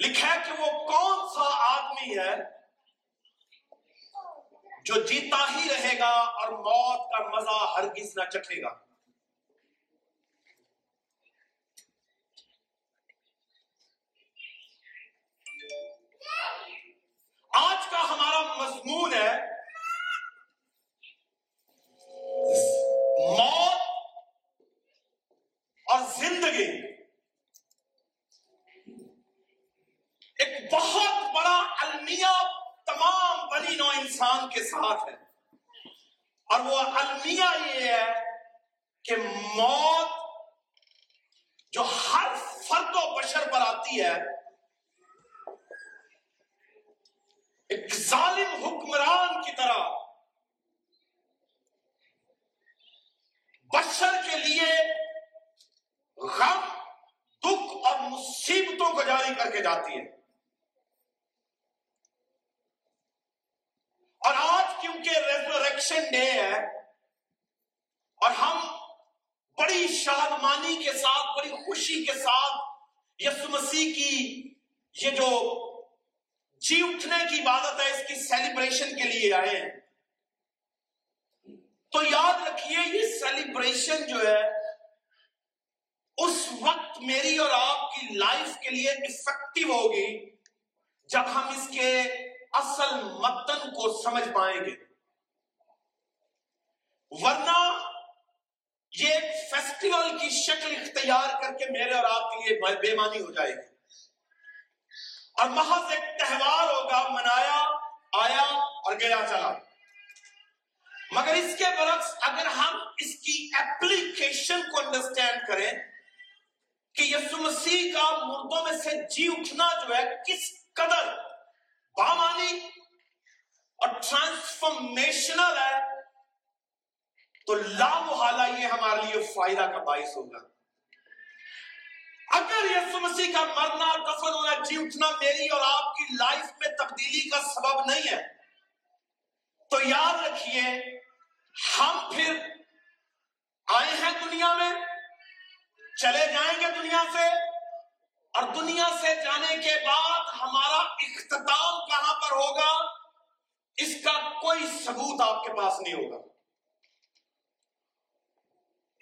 لکھا ہے کہ وہ کون سا آدمی ہے جو جیتا ہی رہے گا اور موت کا مزہ ہرگز نہ چکھے گا۔ آج کا ہمارا مضمون ہے، موت اور زندگی۔ ایک بہت بڑا المیہ تمام بنی نو انسان کے ساتھ ہے۔ اور وہ المیہ یہ ہے کہ موت جو ہر فرد و بشر پر آتی ہے، ایک ظالم حکمران کی طرح بشر کے لیے غم، دکھ اور مصیبتوں کو جاری کر کے جاتی ہے۔ اور آج کیونکہ ریزوریکشن ڈے ہے اور ہم بڑی شادمانی کے ساتھ، بڑی خوشی کے ساتھ یسو مسیح کی یہ جو جی اٹھنے کی عبادت ہے، اس کی سیلیبریشن کے لیے آئے ہیں۔ تو یاد رکھیے، یہ سیلیبریشن جو ہے، اس وقت میری اور آپ کی لائف کے لیے افیکٹو ہوگی جب ہم اس کے اصل متن کو سمجھ پائیں گے۔ ورنہ یہ ایک فیسٹیول کی شکل اختیار کر کے میرے اور آپ کے لیے بے مانی ہو جائے گی۔ اور محض ایک تہوار ہوگا، منایا، آیا اور گیا چلا۔ مگر اس کے برعکس اگر ہم اس کی اپلیکیشن کو انڈرسٹینڈ کریں کہ یسو مسیح کا مردوں میں سے جی اٹھنا جو ہے، کس قدر بامانی اور ٹرانسفارمیشنل ہے تو لا محالہ یہ ہمارے لیے فائدہ کا باعث ہوگا۔ اگر یسو مسیح کا مرنا اور دفن ہونا جی اٹھنا میری اور آپ کی لائف میں تبدیلی کا سبب نہیں ہے، تو یاد رکھیے، ہم پھر آئے ہیں دنیا میں، چلے جائیں گے دنیا سے، اور دنیا سے جانے کے بعد ہمارا اختتام کہاں پر ہوگا؟ اس کا کوئی ثبوت آپ کے پاس نہیں ہوگا۔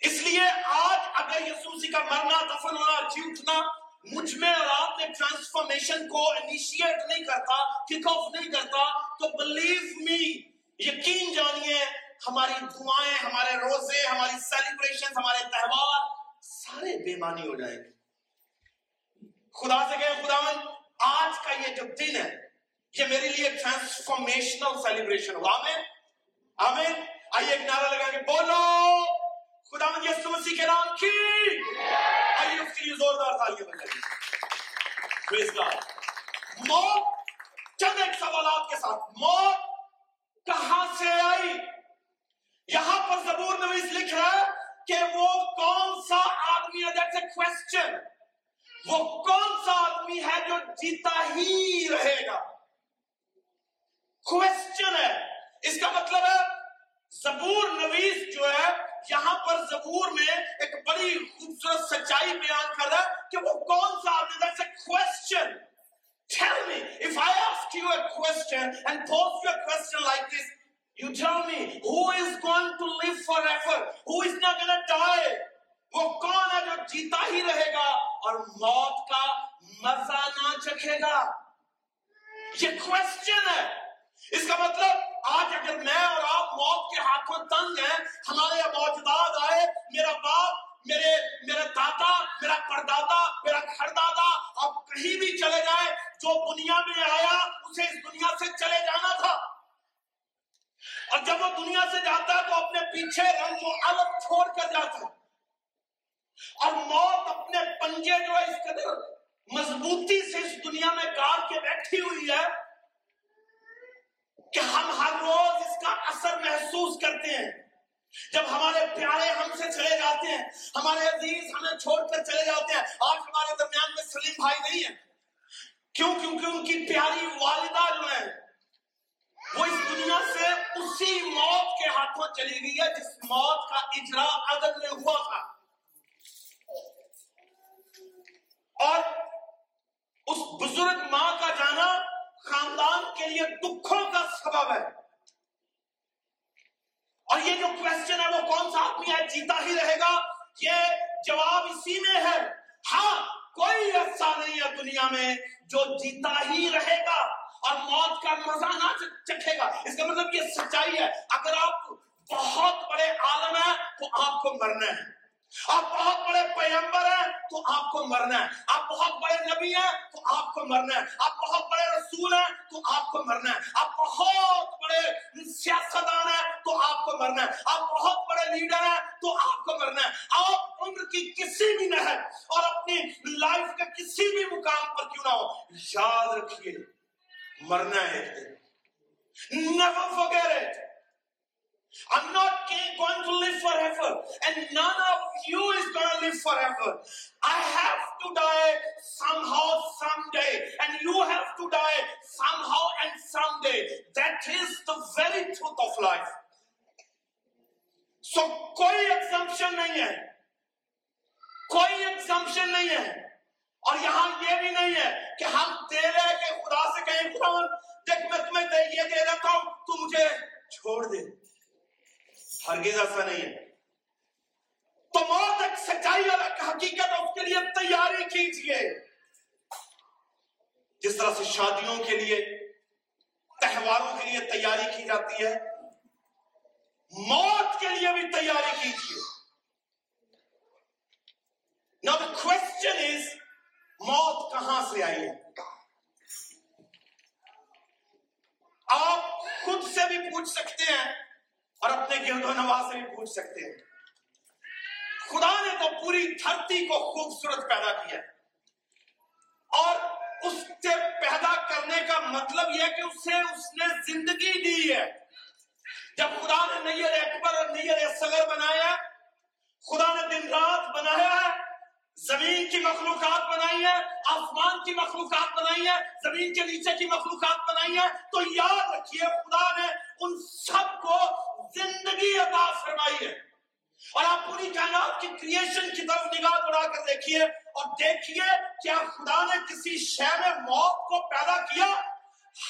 اس لیے آج اگر یسوسی کا مرنا، دفن ہونا جی اٹھنا، مجھ میں اور آپ نے ٹرانسفارمیشن کو انیشیٹ نہیں کرتا کک آف نہیں کرتا، تو بلیو می یقین جانیے، ہماری دعائیں، ہمارے روزے، ہماری سیلیبریشن ہمارے تہوار، سارے بے معنی ہو جائیں گے۔ خدا سے کہے خداون آج کا یہ جو دن ہے، یہ میرے لیے ٹرانسفارمیشنل سیلیبریشن ہوا۔ آمین۔ آمین۔ آئیے ایک نعرہ لگا کے بولو، خدا مند یسو مسیح کے نام کی۔ آئیے اس کے لیے زوردار تالیاں بجائیے پریز گاڈ موت، چند ایک سوالات کے ساتھ۔ موت کہاں سے آئی؟ یہاں پر زبور نویس لکھ رہا ہے کہ وہ کون سا آدمی ہے؟ دیٹس اے کوسچن وہ کون سا آدمی ہے جو جیتا ہی رہے گا کوسچن ہے اس کا مطلب ہے زبور نویس جو ہے یہاں پر زبور میں ایک بڑی خوبصورت سچائی بیان کر رہا ہے کہ وہ کون سا آدمی that's a question tell me if I ask you a question and pose you a question like this you tell me who is going to live forever who is not going to die وہ کون ہے جو جیتا ہی رہے گا اور موت کا مزہ نہ چکھے گا؟ یہ کوشچن ہے۔ اس کا مطلب آج اگر میں اور آپ موت کے ہاتھوں تنگ ہیں، ہمارے موجودات آئے، میرا باپ، میرے، میرا دادا میرا پردادا میرا گھر دادا اب کہیں بھی چلے جائے جو دنیا میں آیا، اسے اس دنیا سے چلے جانا تھا۔ اور جب وہ دنیا سے جاتا ہے تو اپنے پیچھے رنگ و الگ چھوڑ کر جاتا ہے۔ اور موت اپنے پنجے جو ہے اس قدر مضبوطی سے اس دنیا میں گاڑ کے بیٹھی ہوئی ہے کہ ہم ہر روز اس کا اثر محسوس کرتے ہیں۔ جب ہمارے پیارے ہم سے چلے جاتے ہیں، ہمارے عزیز ہمیں چھوڑ کر چلے جاتے ہیں، آج ہمارے درمیان میں سلیم بھائی نہیں ہے کیوں؟ کیونکہ ان کی پیاری والدہ جو ہے وہ اس دنیا سے اسی موت کے ہاتھوں چلی گئی ہے، جس موت کا اجرا عدد میں ہوا تھا۔ اور اس بزرگ ماں کا جانا خاندان کے لیے دکھوں کا سبب ہے۔ اور یہ جو کوشچن ہے وہ کون سا آدمی ہے؟ جیتا ہی رہے گا۔ یہ جواب اسی میں ہے۔ ہاں کوئی ایسا نہیں ہے دنیا میں جو جیتا ہی رہے گا اور موت کا مزہ نہ چکھے گا۔ اس کا مطلب یہ سچائی ہے۔ اگر آپ بہت بڑے عالم ہیں تو آپ کو مرنا ہے۔ آپ بہت بڑے پیمبر ہیں، تو آپ کو مرنا ہے۔ آپ بہت بڑے نبی ہیں، تو آپ کو مرنا ہے۔ آپ بہت بڑے رسول ہیں، تو آپ کو مرنا ہے۔ آپ بہت بڑے سیاستدان ہیں، تو آپ کو مرنا ہے۔ آپ بہت بڑے لیڈر ہیں، تو آپ کو مرنا ہے۔ آپ عمر کی کسی بھی نہر اور اپنی لائف کے کسی بھی مقام پر کیوں نہ ہو، یاد رکھیے، مرنا ہے ایک دن۔ Never forget it. I'm not going to live forever, and none of you is going to live forever. I have to die somehow, someday, and you have to die somehow and someday. That is the very truth of life. So, کوئی exemption نہیں ہے کوئی exemption نہیں ہے اور یہاں یہ بھی نہیں ہے کہ ہم دے رہے کہ خدا سے کہیں خدا دیکھ میں تمہیں یہ دے دیتا ہوں تو مجھے چھوڑ دے ہرگز ایسا نہیں ہے۔ تو موت ایک سچائی اور ایک حقیقت اس کے لیے تیاری کیجیے جس طرح سے شادیوں کے لیے، تہواروں کے لیے تیاری کی جاتی ہے، موت کے لیے بھی تیاری کیجیے نا دا کوشچن از موت کہاں سے آئی ہے؟ آپ خود سے بھی پوچھ سکتے ہیں۔ اور اپنے گرد و نواز سے بھی پوچھ سکتے ہیں۔ خدا نے تو پوری دھرتی کو خوبصورت پیدا کیا اور اس سے پیدا کرنے کا مطلب یہ کہ اسے اس نے زندگی دی ہے۔ جب خدا نے نیر اکبر اور نیر صغر بنایا، خدا نے دن رات بنایا ہے زمین کی مخلوقات بنائی ہے آسمان کی مخلوقات بنائی ہے زمین کے نیچے کی مخلوقات بنائی ہے تو یاد رکھیے، خدا نے ان سب کو زندگی عطا فرمائی ہے۔ اور آپ پوری کائنات کی کریشن کی طرف نگاہ اڑا کر دیکھیے اور دیکھیے کیا خدا نے کسی شے میں موت کو پیدا کیا؟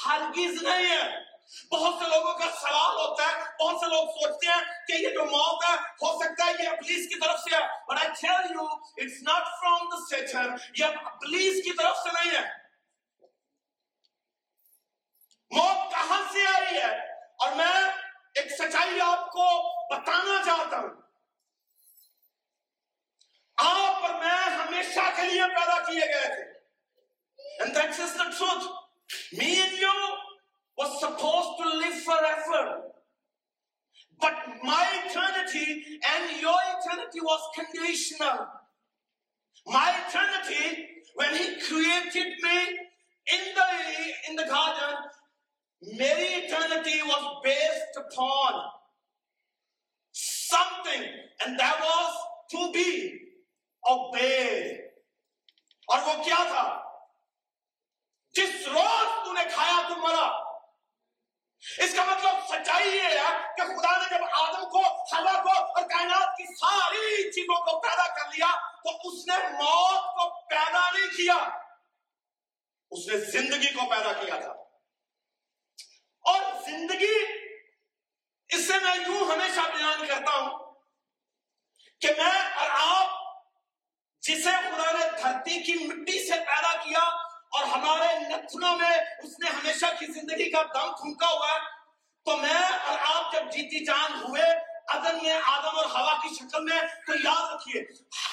ہرگز نہیں ہے۔ بہت سے لوگوں کا سوال ہوتا ہے، بہت سے لوگ سوچتے ہیں کہ یہ جو موت ہے، ہو سکتا ہے یہ ابلیس کی طرف سے ہے۔ But I tell you it's not from the Satan. یہ ابلیس کی طرف سے نہیں ہے۔ موت کہاں سے آئی ہے؟ اور میں ایک سچائی آپ کو بتانا چاہتا ہوں۔ آپ اور میں ہمیشہ کے لیے پیدا کیے گئے تھے۔ And that is the truth. Me and you was supposed to live forever. But my eternity and your eternity was conditional. My eternity, when he created me in the, in the garden, میری eternity was based upon something and that was to be obeyed اور وہ کیا تھا جس روز تو نے کھایا تو مرا اس کا مطلب سچائی یہ ہے کہ خدا نے جب آدم کو ہوا کو اور کائنات کی ساری چیزوں کو پیدا کر لیا، تو اس نے موت کو پیدا نہیں کیا۔ اس نے زندگی کو پیدا کیا تھا۔ اور زندگی، اس سے میں یوں ہمیشہ بیان کرتا ہوں کہ میں اور آپ جسے خدا نے دھرتی کی مٹی سے پیدا کیا اور ہمارے نتنوں میں اس نے ہمیشہ کی زندگی کا دم تھمکا ہوا ہے۔ تو میں اور آپ جب جیتی جان ہوئے ادن میں، آدم اور ہوا کی شکل میں، تو یاد رکھیے،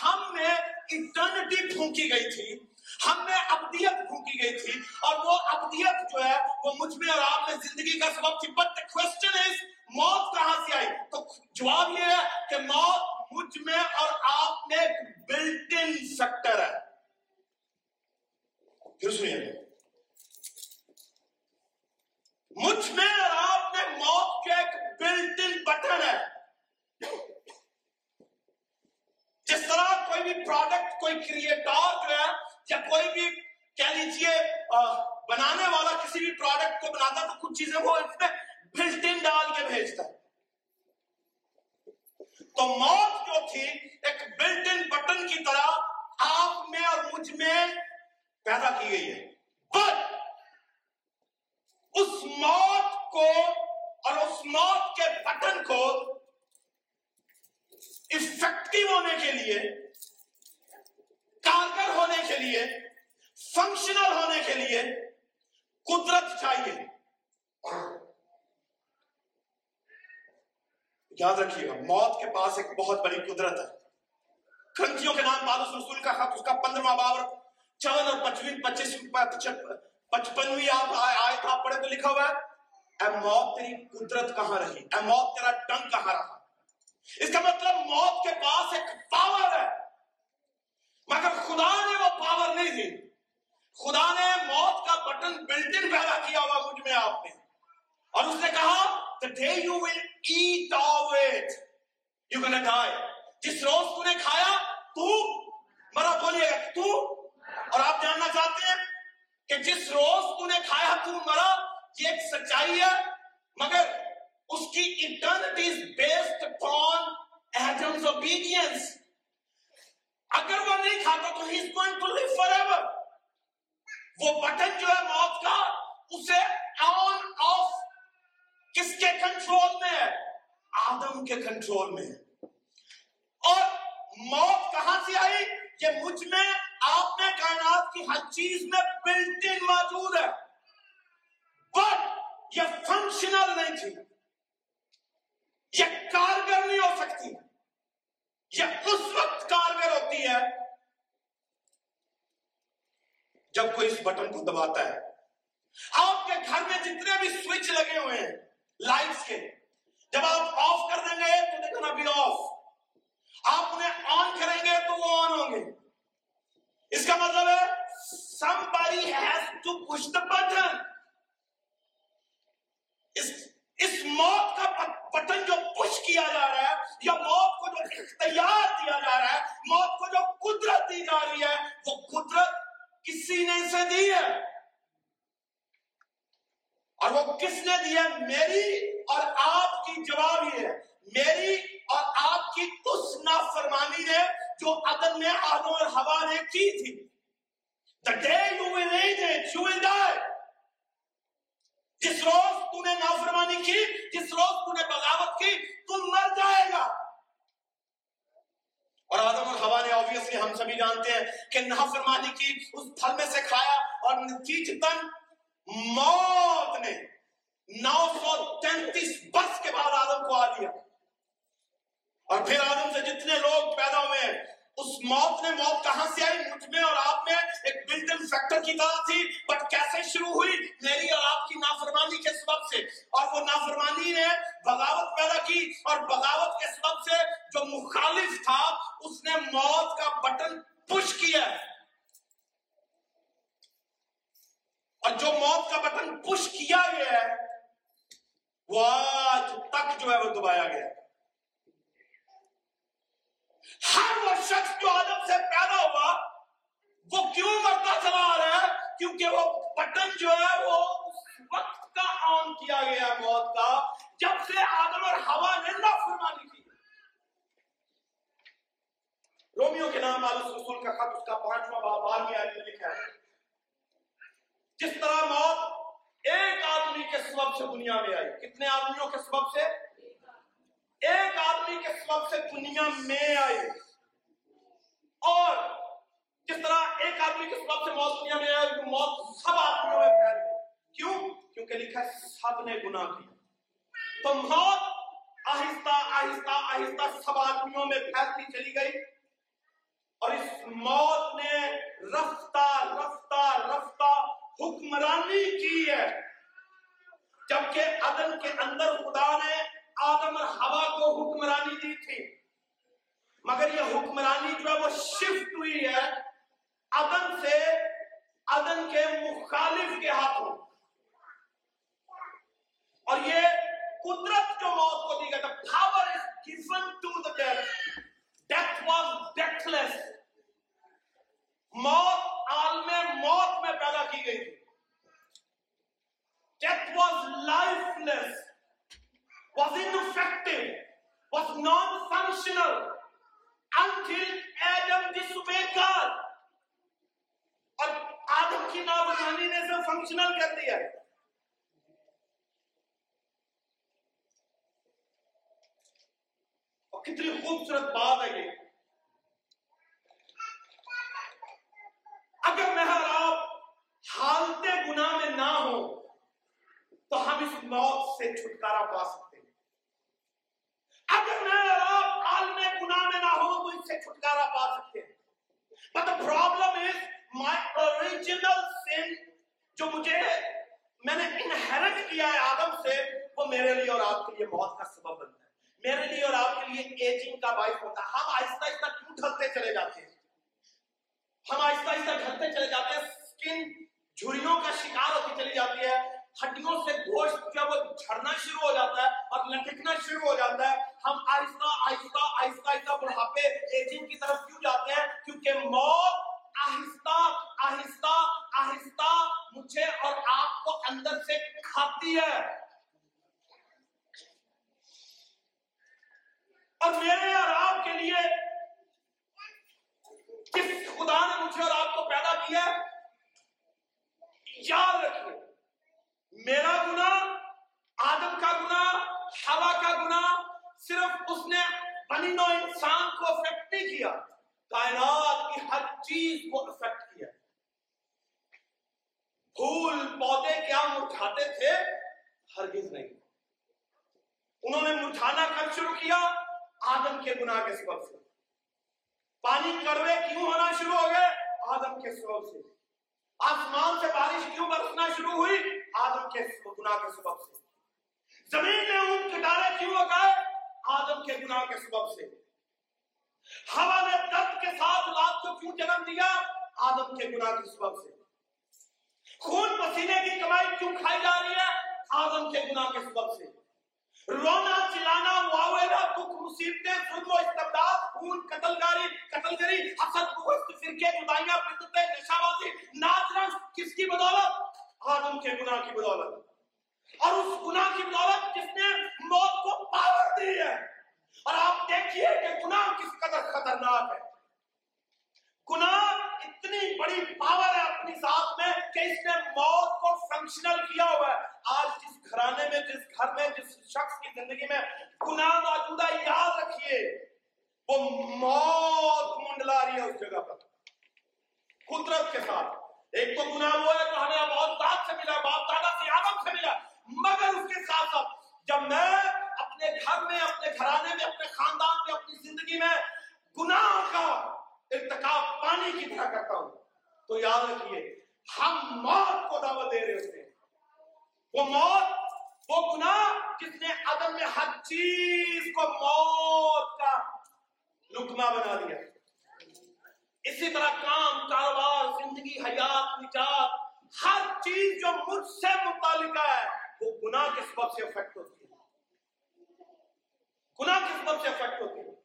ہم میں انٹرنیٹی پھونکی گئی تھی۔ ہم میں ابدیت پھونکی گئی تھی۔ اور وہ ابدیت جو ہے، وہ مجھ میں اور آپ میں زندگی کا سبب تھی۔ بٹ کوشچن از موت کہاں سے آئی؟ تو جواب یہ ہے کہ موت مجھ میں اور آپ میں بلٹ ان سیکٹر ہے۔ پھر سنیے؟ مجھ میں اور آپ میں موت کے ایک بلٹ ان بٹن ہے۔ جس طرح کوئی بھی پروڈکٹ کوئی کریٹر جو ہے، یا کوئی بھی کہہ لیجیے بنانے والا کسی بھی پروڈکٹ کو بناتا تو کچھ چیزیں وہ اس میں بلٹن ڈال کے بھیجتا ہے۔ تو موت جو تھی، ایک بلٹن بٹن کی طرح آپ میں اور مجھ میں پیدا کی گئی ہے۔ But اس موت کو اور اس موت کے بٹن کو افیکٹو ہونے کے لیے، کارگر ہونے کے لیے فنکشنل ہونے کے لیے قدرت چاہیے۔ یاد رکھیے گا موت کے پاس ایک بہت بڑی قدرت ہے۔ کرنتھیوں کے نام پالوس رسول کا خط، اس کا پندرواں باب چون اور پچویں پچیس پچپنویں آپ آئے تھا پڑھے تو لکھا ہوا ہے، اے موت تیری قدرت کہاں رہی؟ اے موت تیرا ڈنگ کہاں رہا؟ اس کا مطلب موت کے پاس ایک پاور ہے۔ مگر خدا نے وہ پاور نہیں دی۔ خدا نے موت کا بٹن بلٹن پیدا کیا ہوا مجھ میں آپ نے اور اس نے کہا، the day you will eat of it you're gonna die. جس روز تو نے کھایا، تو مرا بولیے گا تو اور آپ جاننا چاہتے ہیں کہ جس روز تو نے کھایا تو مرا، یہ ایک سچائی ہے، مگر اس کی eternity is based upon Adam's obedience. اگر وہ نہیں کھاتا تو he is going to live forever. وہ بٹن جو ہے موت کا، اسے آن آف کس کے کنٹرول میں ہے؟ آدم کے کنٹرول میں ہے۔ اور موت کہاں سے آئی؟ یہ مجھ میں آپ میں کائنات کی ہر چیز میں بلٹ ان موجود ہے۔ بٹ یہ فنکشنل نہیں تھی۔ یہ کارگر نہیں ہو سکتی۔ یہ اس وقت کارگر ہوتی ہے جب کوئی اس بٹن کو دباتا ہے۔ آپ کے گھر میں جتنے بھی سوئچ لگے ہوئے ہیں لائٹس کے، جب آپ آف کر دیں گے تو دیکھنا بھی آف۔ آپ انہیں آن کریں گے تو وہ آن ہوں گے۔ اس کا مطلب ہے somebody has to push the button. اس اس موت کا بٹن جو پش کیا جا رہا ہے یا موت کو جو اختیار دیا جا رہا ہے، موت کو جو قدرت دی جا رہی ہے، وہ قدرت کسی نے اسے دی ہے؟ اور وہ کس نے دیا میری اور آپ کی جواب یہ ہے۔ میری اور آپ کی اس نافرمانی نے جو عدن میں آدم اور ہوا نے کی تھی۔ The day you will eat it you will die. جس روز تو نے نافرمانی کی، جس روز تو نے بغاوت کی، تم مر جائے گا۔ اور آدم اور ہوا نے آبویسلی ہم سبھی جانتے ہیں کہ نافرمانی کی، اس پھل میں سے کھایا اور نتیجتاً موت نے۔ نو سو تینتیس برس کے بعد آدم کو آ لیا اور پھر آدم سے جتنے لوگ پیدا ہوئے ہیں، اس موت نے موت کہاں سے آئی؟ مجھ میں اور آپ میں ایک بلڈن فیکٹر کی طرح تھی۔ بٹ کیسے شروع ہوئی؟ میری اور آپ کی نافرمانی کے سبب سے۔ اور وہ نافرمانی نے بغاوت پیدا کی۔ اور بغاوت کے سبب سے جو مخالف تھا، اس نے موت کا بٹن پش کیا اور جو موت کا بٹن پش کیا گیا ہے، وہ آج تک جو ہے وہ دبایا گیا ہے۔ ہر وہ شخص جو آدم سے پیدا ہوا، وہ کیوں مرتا چلا آ رہا ہے؟ کیونکہ وہ بٹن جو ہے، وہ اس وقت کا آن کیا گیا موت کا، جب سے آدم اور ہوا نے نافرمانی کی۔ رومیو کے نام آلس رسول کا خط، اس کا پانچواں باب بارہویں آیت میں لکھا ہے۔ جس طرح موت ایک آدمی کے سبب سے دنیا میں آئی۔ کتنے آدمیوں کے سبب سے؟ ایک آدمی کے سبب سے دنیا میں آئی اور جس طرح ایک آدمی کے سبب سے موت دنیا میں آئے آئی موت سب آدمیوں میں پھیل گئی۔ کیوں؟ کیونکہ لکھا ہے، سب نے گناہ کی تو موت آہستہ آہستہ آہستہ سب آدمیوں میں پھیلتی چلی گئی۔ اور اس موت نے رفتہ رفتہ رفتہ حکمرانی کی ہے۔ جبکہ عدن کے اندر خدا نے آدم اور ہوا کو حکمرانی دی تھی۔ مگر یہ حکمرانی جو ہے وہ شفٹ ہوئی ہے۔ عدن سے عدن کے مخالف کے ہاتھوں۔ اور یہ قدرت جو موت کو دی گئی تھا power is given to the death death was deathless موت عالم موت میں پیدا کی گئی تھی death was lifeless was ineffective was non-functional until Adam disobeyed God اور آدم کی نافرمانی نے اسے فنکشنل کر دیا ہے اور کتنی خوبصورت بات ہے یہ اگر میں اور آپ حالت گناہ میں نہ ہو تو ہم اس موت سے چھٹکارا پا سکتے ہیں اگر میں اور آپ عالم گناہ میں نہ ہو تو اس سے چھٹکارا پا سکتے ہیں But the problem is my original sin جو مجھے میں نے انہیرٹ کیا ہے آدم سے وہ میرے لیے اور آپ کے لیے موت کا سبب بنتا ہے میرے لیے اور آپ کے لیے ایجنگ کا باعث ہوتا ہے ہم آہستہ آہستہ کیوں ڈھلتے چلے جاتے ہیں ہم آہستہ آہستہ ڈھلتے چلے جاتے ہیں سکن جھریوں کا شکار ہوتی چلی جاتی ہے ہڈیوں سے گوشت جو وہ جھڑنا شروع ہو جاتا ہے اور لٹکنا شروع ہو جاتا ہے ہم آہستہ آہستہ آہستہ آہستہ بڑھاپے ایجنگ کی طرف کیوں جاتے ہیں کیونکہ موت آہستہ آہستہ آہستہ مجھے اور آپ کو اندر سے کھاتی ہے اور میرے اور آپ کے لیے جس خدا نے مجھے اور آپ کو پیدا کیا یاد رکھیے میرا گنا آدم کا گنا ہوا کا گنا صرف اس نے بنی نو انسان کو افیکٹ نہیں کیا، کائنات کی ہر چیز کو افیکٹ کیا۔ پھول، پودے کیا مرجھاتے تھے؟ ہرگز نہیں۔ انہوں نے مرجھانا کب شروع کیا؟ آدم کے گناہ کے سبب سے۔ پانی کڑوے کیوں ہونا شروع ہو گئے؟ آدم کے سبب سے۔ آسمان سے بارش کیوں برسنا شروع ہوئی؟ آدم کے گناہ کے سبب سے۔ زمین میں اون کٹارے کیوں اگائے آدم کے گناہ کے سبب سے۔ ہوا نے درد کے ساتھ رات کو کیوں جنم دیا؟ آدم کے گناہ کے سبب سے۔ خون پسینے کی کمائی کیوں کھائی جا رہی ہے؟ آدم کے گناہ کے سبب سے۔ رونا چلانا واویلا دکھ مصیبتیں، ظلم و استبداد، خون قتل گاری قتل گری حسد، بغض، فرقے جدائیاں بدتیں نشہ بازی ناچ رنگ کس کی بدولت؟ آدم کے گناہ کی بدولت۔ اور اس گناہ کی بدولت جس نے؟ موت کو پاور دی ہے۔ اور آپ دیکھیے کہ گناہ کس قدر خطرناک ہے۔ گناہ اتنی بڑی پاور ہے اپنی ذات میں کہ اس نے موت کو فنکشنل کیا ہوا ہے۔ آج جس گھرانے میں، جس گھر میں، جس شخص کی زندگی میں گناہ موجود ہے یاد رکھیے، وہ موت منڈلا رہی ہے اس جگہ پر۔ قدرت کے ساتھ۔ ایک تو گناہ وہ ہے جو ہمیں بہت ذات سے ملا باپ دادا سے آدم سے ملا، مگر اس کے ساتھ ساتھ جب میں اپنے گھر میں، اپنے گھرانے میں، اپنے خاندان میں، اپنی زندگی میں گناہ کا ارتکاب پانی کی طرح کرتا ہوں۔ تو یاد رکھیے، ہم موت کو دعوت دے رہے ہوتے ہیں۔ وہ موت، وہ گناہ جس نے عدم میں ہر چیز کو موت کا لکما بنا دیا۔ اسی طرح کام، کاروبار، زندگی، حیات، نجات، ہر چیز جو مجھ سے متعلقہ ہے، وہ گناہ کے سبب سے افیکٹ ہوتی ہے۔ گناہ کے سبب سے افیکٹ ہوتی ہے۔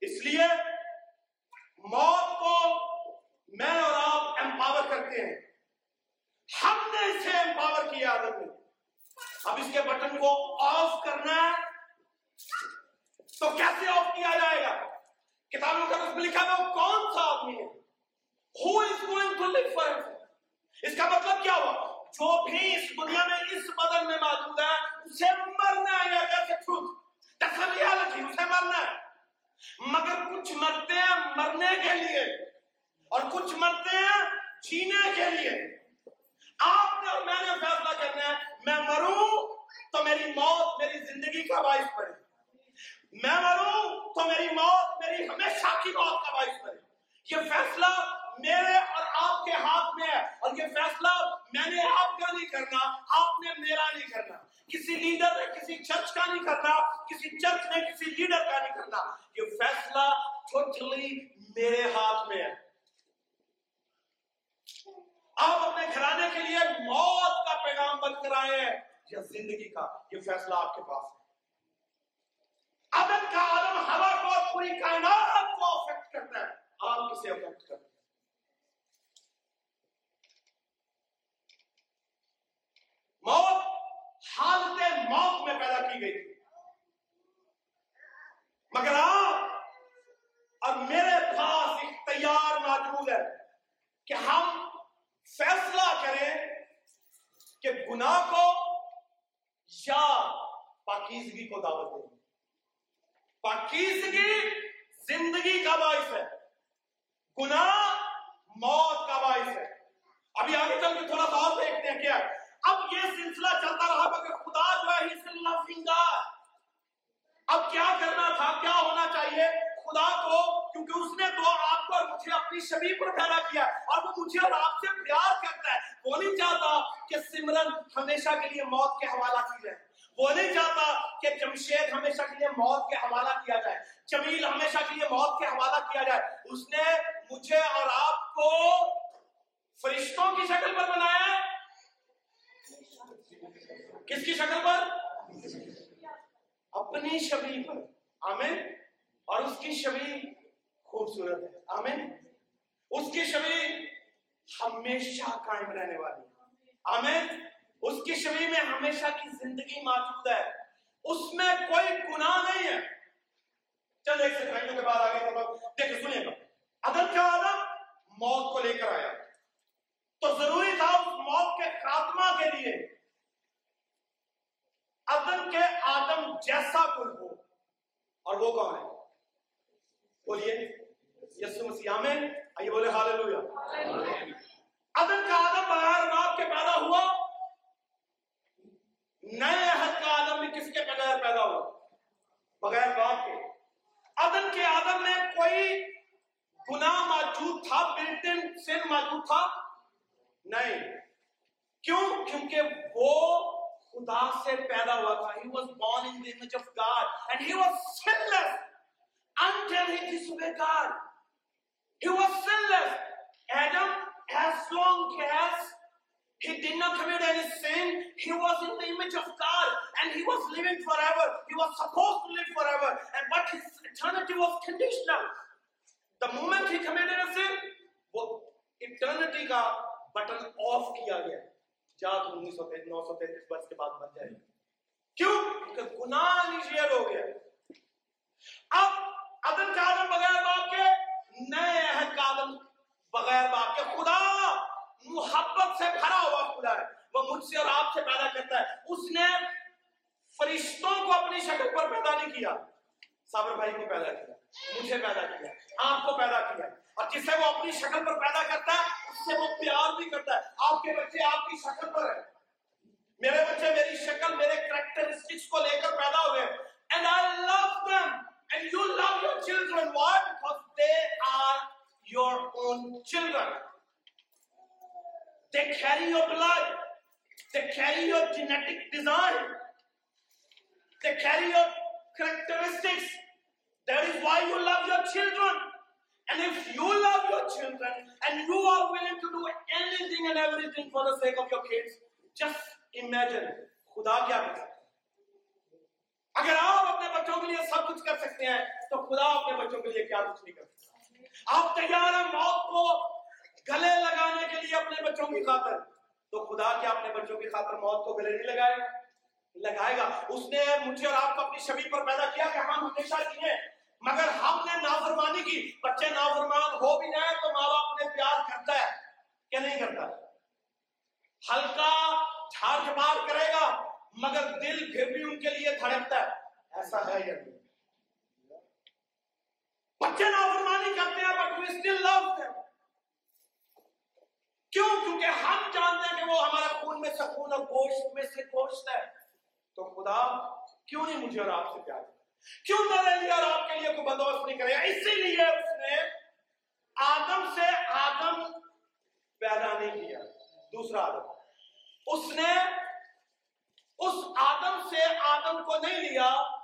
اس لیے موت کو میں اور آپ امپاور کرتے ہیں۔ ہم نے اسے امپاور کیا آدم نے اب اس کے بٹن کو آف کرنا ہے۔ تو کیسے آف کیا جائے گا؟ کتابوں کا اس میں لکھا ہے، وہ کون سا آدمی ہے؟ Who is going to live forever? اس کا مطلب کیا ہوا؟ جو بھی اس دنیا میں، اس بدن میں موجود ہے، اسے مرنا ہے یا جیسے ٹروت ریالٹی اسے مرنا ہے۔ مگر کچھ مرتے ہیں مرنے کے لیے اور کچھ مرتے ہیں جینے کے لیے۔ آپ نے اور میں نے فیصلہ کرنا ہے، میں مروں تو میری موت میری زندگی کا باعث پڑے میں مروں تو میری موت میری ہمیشہ کی موت کا باعث پڑے یہ فیصلہ میرے اور آپ کے ہاتھ میں ہے اور یہ فیصلہ میں نے آپ کا نہیں کرنا، آپ نے میرا نہیں کرنا۔ کسی لیڈر نے، کسی چرچ کا نہیں کرنا کسی چرچ نے کسی لیڈر کا نہیں کرنا، یہ فیصلہ ٹوٹلی میرے ہاتھ میں ہے۔ آپ اپنے گھرانے کے لیے موت کا پیغام بند کرائے ہیں یا زندگی کا، یہ فیصلہ آپ کے پاس ہے۔ عدم کا عالم ہوا کو پوری کائنات کو افیکٹ کرتا ہے۔ آپ کسے افیکٹ کرتے ہیں؟ موت حالت موت میں پیدا کی گئی تھی۔ مگر آپ اور میرے پاس اختیار موجود ہے کہ ہم فیصلہ کریں کہ گناہ کو یا پاکیزگی کو دعوت دیں۔ پاکیزگی زندگی کا باعث ہے، گناہ موت کا باعث ہے۔ ابھی آگے چل کے تھوڑا سا اور دیکھتے ہیں کیا اب یہ سلسلہ چلتا رہا مگر خدا جو ہے اب کیا کرنا تھا؟ کیا ہونا چاہیے؟ خدا کو، کیونکہ اس نے تو آپ کو اور مجھے اپنی شبی پر پیدا کیا اور وہ مجھے اور آپ سے پیار کرتا ہے۔ وہ نہیں چاہتا کہ سمرن ہمیشہ کے لیے موت کے حوالہ کی جائے۔ وہ نہیں چاہتا کہ جمشید ہمیشہ کے لیے موت کے حوالہ کیا جائے۔ جمیل ہمیشہ کے لیے موت کے حوالہ کیا جائے۔ اس نے مجھے اور آپ کو فرشتوں کی شکل پر بنایا کس کی شکل پر؟ اپنی شبی پر۔ آمین۔ اور اس کی شبی خوبصورت ہے۔ آمین۔ اس کی شبی ہمیشہ قائم رہنے والی ہے۔ آمین۔ اس کی شبی میں ہمیشہ کی زندگی موجود ہے۔ اس میں کوئی گناہ نہیں ہے۔ چل ایک سیکنڈوں کے بعد آگے دیکھو، سنیے گا ادب کیا آدم موت کو لے کر آیا تو ضروری تھا اس موت کے خاتمہ کے لیے ادم کے آدم جیسا کوئی ہو۔ اور وہ کون ہے؟ بولیے یسو مسیح، آمین۔ آئیے بولے ہاللویا ادم کا آدم بغیر باپ کے پیدا ہوا۔ نئے عہد کا آدم بھی کس کے بغیر پیدا ہوا؟ بغیر باپ کے۔ ادم کے آدم میں کوئی گناہ موجود تھا بلٹن سن موجود تھا؟ نہیں۔ کیوں؟ کیونکہ وہ خدا سے پیدا ہوا تھا he was born in the image of God and he was sinless until he disobeyed God he was sinless Adam as long as he did not commit any sin he was in the image of God and he was living forever he was supposed to live forever and but his eternity was conditional the moment he committed a sin وہ eternity کا button off کیا گیا جا تو انیس سو نو سو تینتیس برس کے بعد بن جائے کیوں؟ کیونکہ گناہ انیشیٹ ہو گیا۔ اب عدم کا آدم بغیر باپ کے، نئے عہد کا آدم بغیر باپ کے، خدا محبت سے بھرا ہوا خدا ہے۔ وہ مجھ سے اور آپ سے پیدا کرتا ہے۔ اس نے فرشتوں کو اپنی شکل پر پیدا نہیں کیا۔ صابر بھائی کو پیدا کیا، مجھے پیدا کیا، آپ کو پیدا کیا۔ اور جسے وہ اپنی شکل پر پیدا کرتا ہے، اس سے وہ پیار بھی کرتا ہے۔ آپ کے بچے آپ کی شکل پر ہیں میرے بچے میری شکل میرے کریکٹرسٹکس کو لے کر پیدا ہوئے and I love them and you love your children why because they are your own children they carry your blood they carry your genetic design they carry your characteristics that is why you love your children and if you love your children and you are willing to do anything and everything for the sake of your kids, just imagine خدا کیا کر سکتا اگر آپ اپنے بچوں کے لیے سب کچھ کر سکتے ہیں تو خدا اپنے بچوں کے لیے کیا کچھ نہیں کر سکتا آپ تیار ہیں موت کو گلے لگانے کے لیے اپنے بچوں کی خاطر؟ تو خدا کیا اپنے بچوں کی خاطر موت کو گلے نہیں لگائے؟ گا لگائے گا۔ اس نے مجھے اور آپ کو اپنی شبی پر پیدا کیا کہ ہم ہمیشہ جیے مگر ہم نے نافرمانی کی۔ بچے نافرمان ہو بھی جائے تو ماں باپ نے پیار کرتا ہے کہ نہیں کرتا؟ ہلکا جھاڑ جمار کرے گا، مگر دل پھر بھی ان کے لیے دھڑکتا ہے۔ ایسا ہے یا نہیں؟ بچے نافرمانی کرتے ہیں but we still love them. کیوں؟ کیونکہ ہم جانتے ہیں کہ وہ ہمارا خون میں سے خون اور گوشت میں سے گوشت ہے۔ تو خدا کیوں نہیں مجھے اور آپ سے پیار کیوں میرے لیے اور آپ کے لیے کوئی بندوبست نہیں کرے؟ اسی لیے اس نے آدم سے آدم پیدا نہیں کیا، دوسرا آدم۔ اس نے اس آدم سے آدم کو نہیں لیا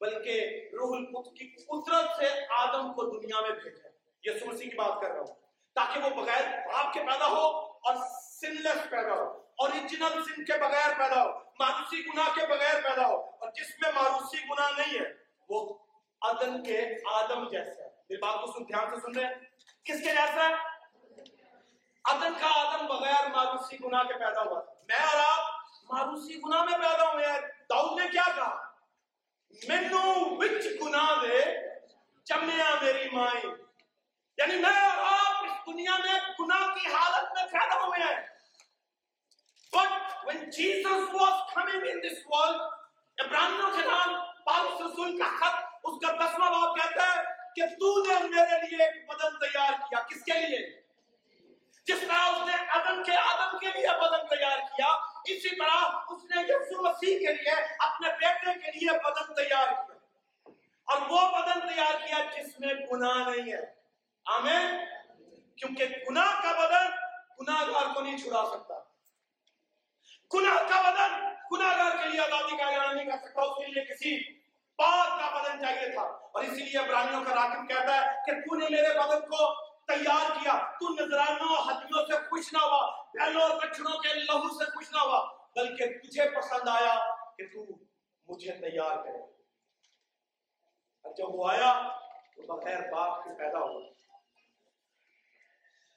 بلکہ روح القدس کی قدرت سے آدم کو دنیا میں بھیجا یہ مسیح کی بات کر رہا ہوں۔ تاکہ وہ بغیر باپ کے پیدا ہو اور سنلس پیدا ہو اوریجنل سن کے بغیر پیدا ہو مانوسی گناہ کے بغیر پیدا ہو۔ اور جس میں مانوسی گناہ نہیں ہے، وہ عدن کے آدم جیسا ہے۔ میری بات کو سن، دھیان سے سن رہے ہیں؟ کس کے جیسا ہے؟ عدن کا آدم بغیر مانوسی گناہ کے پیدا ہوا میں اور آپ مانوسی گناہ میں پیدا ہوئے ہیں۔ داؤد نے کیا کہا؟ مینو وچ گناہ دے چمیا میری مائی یعنی میں اور آپ اس دنیا میں گناہ کی حالت میں پیدا ہوئے ہیں But when Jesus was coming in this world, ابراہیموں کے نام پالس رسول کا خط اس کا دسواں باب کہتا ہے کہ تو نے میرے لیے ایک بدن تیار کیا کس کے لیے جس طرح اس نے آدم کے آدم کے لیے بدن تیار کیا، اسی طرح اس نے یسوع مسیح کے لیے اپنے بیٹے کے لیے بدن تیار کیا۔ اور وہ بدن تیار کیا جس میں گناہ نہیں ہے۔ آمین؟ کیونکہ گناہ کا بدن گناہ گار کو نہیں چھڑا سکتا۔ گناہ کا بدن گناہ گار کے لیے آزادی کا اعلان نہیں کر سکتا، اس کے لیے کسی پاک کا بدن چاہیے تھا۔ اور اسی لیے ابراہیموں کا راکم کہتا ہے کہ تو نے میرے بدن کو تیار کیا۔ تو نظرانوں ہدیوں سے خوش نہ ہوا، بیلوں اور بچڑوں کے لہو سے خوش نہ ہوا، بلکہ تجھے پسند آیا کہ تو مجھے تیار کرے۔ اور جب وہ آیا، تو بغیر باپ کے پیدا ہوا۔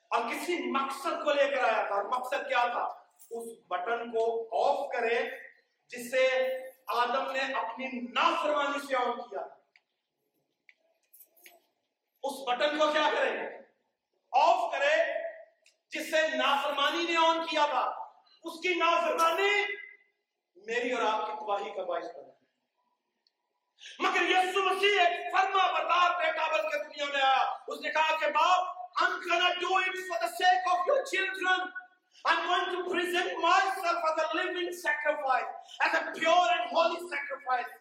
اور کسی مقصد کو لے کر آیا تھا۔ اور مقصد کیا تھا؟ اس بٹن کو آف کرے جس سے آدم نے اپنی نافرمانی سے آن کیا۔ اس بٹن کو کیا کرے آف کرے جس سے نافرمانی نے آن کیا تھا۔ اس کی نافرمانی میری اور آپ کی تباہی کا باعث بنا۔ مگر یسو مسیح ایک فرما بردار بیٹا بن کے دنیا میں آیا۔ اس نے کہا کہ باپ I'm gonna do it for the sake of your children. I'm going to present myself as a living sacrifice, as a pure and holy sacrifice.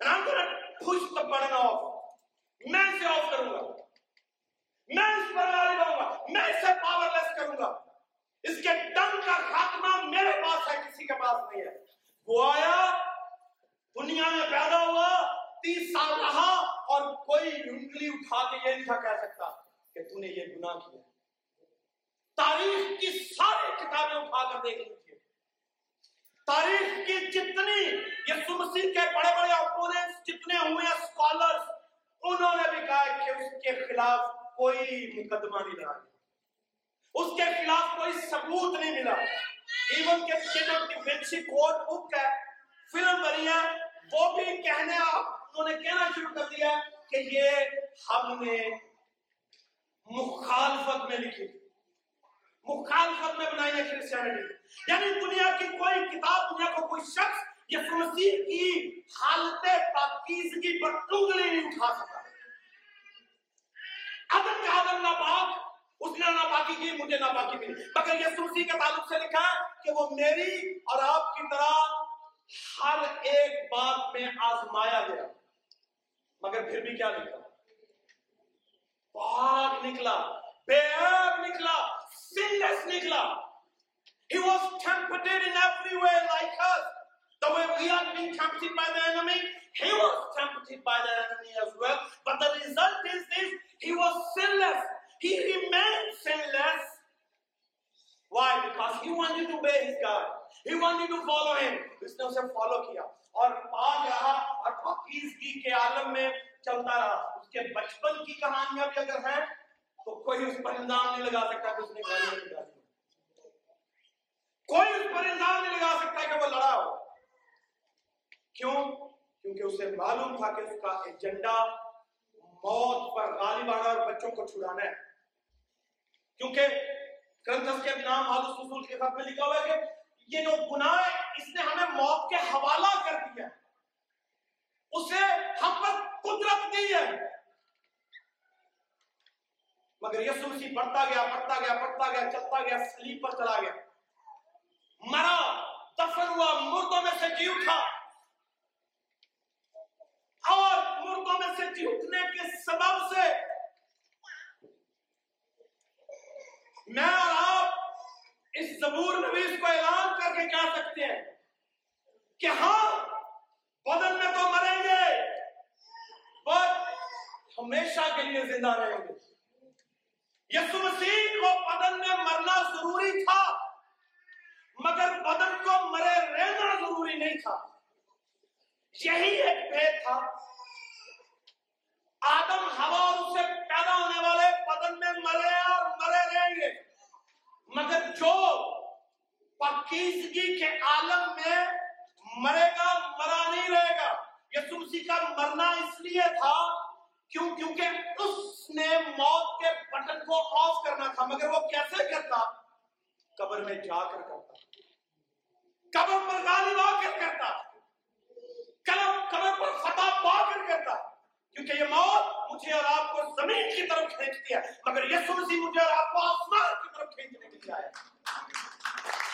And I'm going to push the button off. میں اسے of کروں گا۔ میں اس پر لاری لاؤں گا، میں اسے power لیس کروں گا۔ اس کے ڈنگ کا خاتمہ میرے پاس ہے، کسی کے پاس نہیں ہے۔ وہ آیا، دنیا میں پیدا ہوا، تیس سال رہا اور کوئی انگلی اٹھا کے یہ نہیں تھا کہہ سکتا کہ تو نے یہ گناہ کیا تاریخ کی ساری کتابیں اٹھا کر دیکھ لیجیے تاریخ کی جتنی یسو مسیح کے بڑے بڑے اپوننٹس جتنے ہوئے ہیں اسکالرس انہوں نے بھی کہا کہ اس کے خلاف کوئی مقدمہ نہیں رہا اس کے خلاف کوئی ثبوت نہیں ملا۔ ایون کہ جو ڈیفینسی کورٹ بک ہے فلم بنی ہے، وہ بھی کہنے انہوں نے کہنا شروع کر دیا کہ یہ ہم نے مخالفت میں لکھی۔ مخالفت میں بنائی ہے کرسچینٹی یعنی دنیا کی کوئی کتاب، دنیا کو کوئی شخص یہ مسیح کی حالت پاکیزگی پر انگلی نہیں اٹھا سکتا۔ عدم کا عدم ناپاک اس نے ناپاکی کی مجھے ناپاکی ملی مگر یہ مسیح کے تعلق سے لکھا ہے کہ وہ میری اور آپ کی طرح ہر ایک بات میں آزمایا گیا مگر پھر بھی کیا لکھا پاک نکلا بے عیب نکلا sinless nikla. He was tempted in every way like us. The way we are being tempted by the enemy, he was tempted by the enemy as well. But the result is this, he was sinless. He remained sinless. Why? Because he wanted to obey his God. He wanted to follow him. اس نے اسے follow کیا اور پاک رہا اور پاکیزگی کے عالم میں چلتا رہا اس کے بچپن کی کہانیاں بھی اگر ہیں تو کوئی اس پر الزام نہیں لگا سکتا کہ اس نے گالیاں نکالی کوئی اس پر الزام نہیں لگا سکتا کہ وہ لڑا ہو کیوں کیونکہ اسے معلوم تھا کہ اس کا ایجنڈا موت پر غالب آنا اور بچوں کو چھڑانا ہے۔ کیونکہ کرنتھس کے نام حالت رسول کے خط میں لکھا ہوا ہے کہ یہ جو گناہ ہے، اس نے ہمیں موت کے حوالہ کر دیا اسے ہم پر قدرت دی ہے۔ مگر یسو مسیح بڑھتا گیا بڑھتا گیا بڑھتا گیا، چلتا گیا، سلیب پر چلا گیا۔ مرا، دفن ہوا، مردوں میں سے جی اٹھا۔ اور سے جی کے سبب سے میں اور آپ اس زبور نویس کو اعلان کر کے کہہ سکتے ہیں کہ ہاں بدن میں تو مریں گے، پر ہمیشہ کے لیے زندہ رہیں گے۔ یسو مسیح کو بدن میں مرنا ضروری تھا، مگر بدن کو مرے رہنا ضروری نہیں تھا۔ یہی ایک بھید تھا۔ آدم ہوا اور اسے پیدا ہونے والے بدن میں مرے اور مرے رہیں گے۔ مگر جو پاکیزگی کے عالم میں مرے گا، مرا نہیں رہے گا۔ یسوع مسیح کا مرنا اس لیے تھا کیوں؟ کیونکہ اس نے موت کے بٹن کو آف کرنا تھا۔ مگر وہ کیسے کرتا؟ قبر میں جا کر کرتا۔ قبر پر غالب آ کر کرتا۔ قبر پر فتح پا کر کرتا۔ کیونکہ یہ موت مجھے اور آپ کو زمین کی طرف کھینچتی ہے، مگر یسوع مسیح مجھے اور آپ کو آسمان کی طرف کھینچنے کے لیے آیا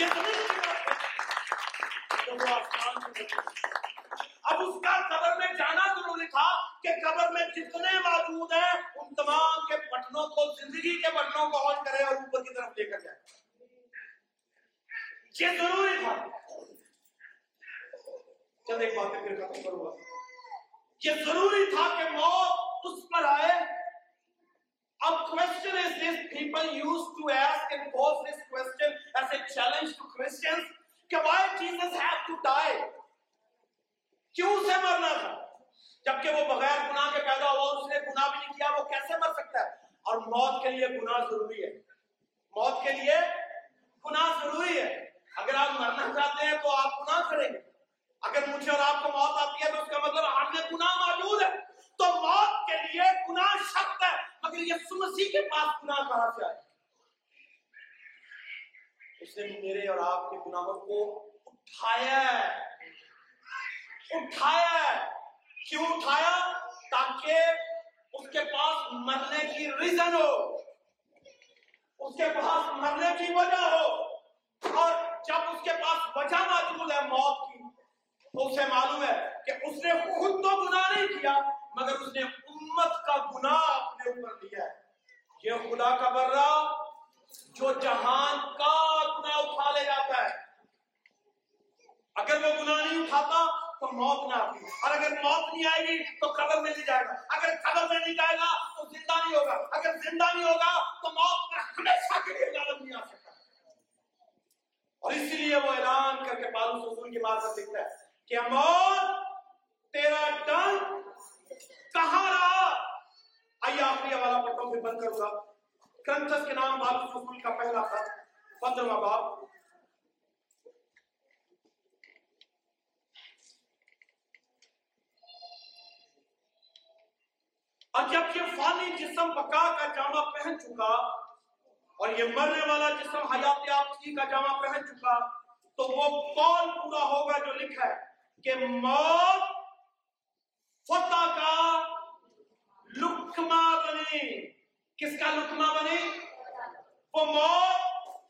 یہ زمین کی طرف کھینچتی کھینچنے وہ آسمان کی طرف اب اس کا قبر میں جانا ضروری تھا کہ قبر میں جتنے موجود ہیں، ان تمام کے بٹنوں کو، زندگی کے بٹنوں کو آن کرے اور اوپر کی طرف لے کر جائے یہ ضروری تھا۔ چند ایک باتیں پھر ختم کروں گا۔ یہ ضروری تھا کہ موت اس پر آئے۔ اب question is this people used to ask and pose this question as a challenge to Christians کہ why Jesus have to die? کیوں اسے مرنا تھا؟ جبکہ وہ بغیر گناہ کے پیدا ہوا اس نے گناہ بھی نہیں کیا، وہ کیسے مر سکتا ہے؟ اور موت کے لیے گناہ ضروری ہے۔ موت کے لیے گناہ ضروری ہے۔ اگر آپ مرنا چاہتے ہیں تو آپ گناہ کریں گے۔ اگر مجھے اور آپ کو موت آتی ہے تو اس کا مطلب ہم نے گناہ موجود ہے۔ تو موت کے لیے گناہ شخص ہے، مگر یہ مسیح کے پاس گناہ کہاں سے آئے؟ اس نے میرے اور آپ کے گناہوں کو اٹھایا ہے۔ اٹھایا ہے۔ کیوں اٹھایا؟ تاکہ اس کے پاس مرنے کی ریزن ہو۔ اس کے پاس مرنے کی وجہ ہو۔ اور جب اس کے پاس وجہ موجود ہے، موت کی تو اسے معلوم ہے کہ اس نے خود تو گناہ نہیں کیا، مگر اس نے امت کا گناہ اپنے اوپر لیا ہے۔ یہ خدا کا برا جو جہان کا گناہ اٹھا لے جاتا ہے۔ اگر وہ گناہ نہیں اٹھاتا تو موت نہ آتی، اور اگر موت نہیں آئے گی تو قبر میں نہیں جائے گا۔ اگر قبر میں نہیں جائے گا تو زندہ نہیں ہوگا۔ اگر زندہ نہیں ہوگا تو موت ہمیشہ کے لیے غالب نہیں آ سکتا۔ اور اسی لیے وہ اعلان کر کے پالو سسون کی بات لکھتا ہے۔ کہ موت تیرا ڈنگ کہاں رہا؟ آئیے آخری حوالہ پڑھتا ہوں، پھر بند کروں گا۔ کرنچس کے نام باب رسول کا پہلا خط پندرواں باب۔ اور جب یہ فانی جسم بقا کا جامع پہن چکا، اور یہ مرنے والا جسم حیات یافتی کا جامع پہن چکا، تو وہ کون پورا ہوگا جو لکھا ہے؟ کہ موت فتح کا لکما بنی کس کا لکما بنی وہ موت